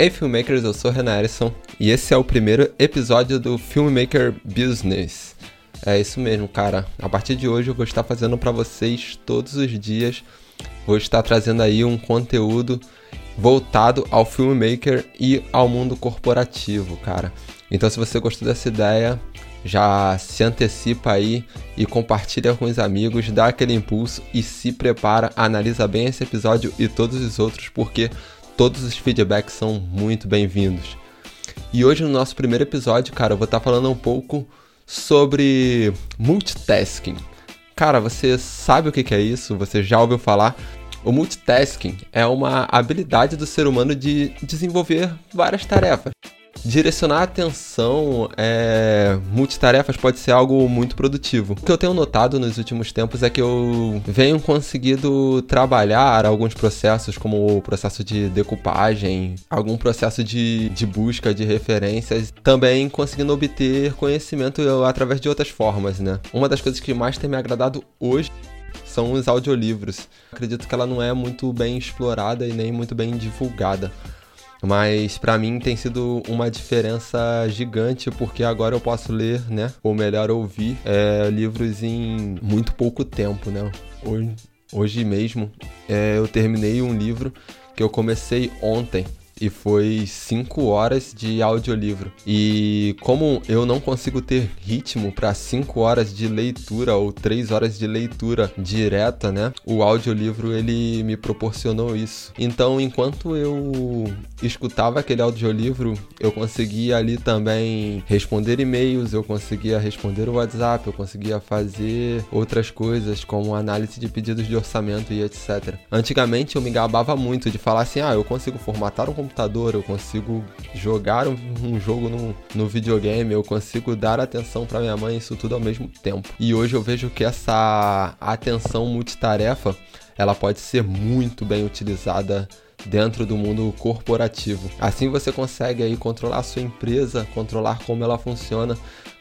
Hey Filmmakers, eu sou Renan Erison e esse é o primeiro episódio do Filmmaker Business. É isso mesmo, cara. A partir de hoje eu vou estar fazendo para vocês todos os dias. Vou estar trazendo aí um conteúdo voltado ao filmmaker e ao mundo corporativo, cara. Então se você gostou dessa ideia, já se antecipa aí e compartilha com os amigos, dá aquele impulso e se prepara, analisa bem esse episódio e todos os outros, porque todos os feedbacks são muito bem-vindos. E hoje no nosso primeiro episódio, cara, eu vou estar falando um pouco sobre multitasking. Cara, você sabe o que é isso? Você já ouviu falar? O multitasking é uma habilidade do ser humano de desenvolver várias tarefas. Direcionar a atenção é, multitarefas pode ser algo muito produtivo. O que eu tenho notado nos últimos tempos é que eu venho conseguido trabalhar alguns processos, como o processo de decupagem, algum processo de, de busca de referências, também conseguindo obter conhecimento através de outras formas, né? Uma das coisas que mais tem me agradado hoje são os audiolivros. Acredito que ela não é muito bem explorada e nem muito bem divulgada. Mas para mim tem sido uma diferença gigante porque agora eu posso ler, né? Ou melhor, ouvir é, livros em muito pouco tempo, né? Hoje, hoje mesmo é, eu terminei um livro que eu comecei ontem e foi 5 horas de audiolivro. E como eu não consigo ter ritmo para 5 horas de leitura ou 3 horas de leitura direta, né? O audiolivro ele me proporcionou isso. Então, enquanto eu escutava aquele audiolivro, eu conseguia ali também responder e-mails, eu conseguia responder o WhatsApp, eu conseguia fazer outras coisas como análise de pedidos de orçamento e etc. Antigamente eu me gabava muito de falar assim: "Ah, eu consigo formatar um computador, eu consigo jogar um, um jogo no, no videogame, eu consigo dar atenção para minha mãe, isso tudo ao mesmo tempo. E hoje eu vejo que essa atenção multitarefa, ela pode ser muito bem utilizada dentro do mundo corporativo. Assim você consegue aí controlar a sua empresa, controlar como ela funciona,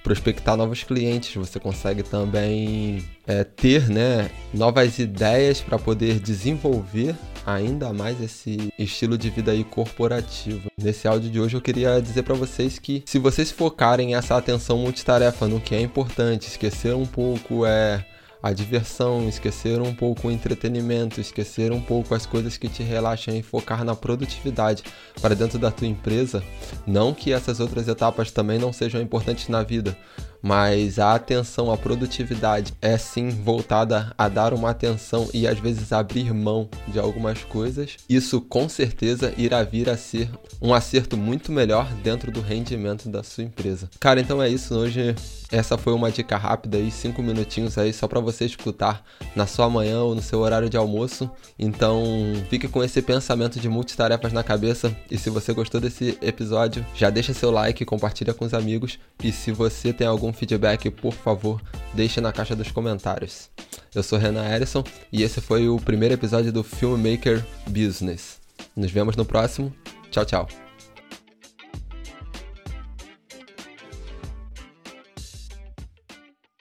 prospectar novos clientes. Você consegue também é, ter né, novas ideias para poder desenvolver ainda mais esse estilo de vida aí corporativo. Nesse áudio de hoje eu queria dizer para vocês que se vocês focarem essa atenção multitarefa no que é importante, esquecer um pouco é a diversão, esquecer um pouco o entretenimento, esquecer um pouco as coisas que te relaxam e focar na produtividade para dentro da tua empresa. Não que essas outras etapas também não sejam importantes na vida, mas a atenção à produtividade é sim voltada a dar uma atenção e às vezes abrir mão de algumas coisas. Isso com certeza irá vir a ser um acerto muito melhor dentro do rendimento da sua empresa. Cara, então é isso. Hoje essa foi uma dica rápida aí, cinco minutinhos aí só para você escutar na sua manhã ou no seu horário de almoço. Então fique com esse pensamento de multitarefas na cabeça e se você gostou desse episódio, já deixa seu like, compartilha com os amigos e se você tem algum feedback, por favor, deixe na caixa dos comentários. Eu sou Renan Erison e esse foi o primeiro episódio do Filmmaker Business. Nos vemos no próximo. Tchau, tchau.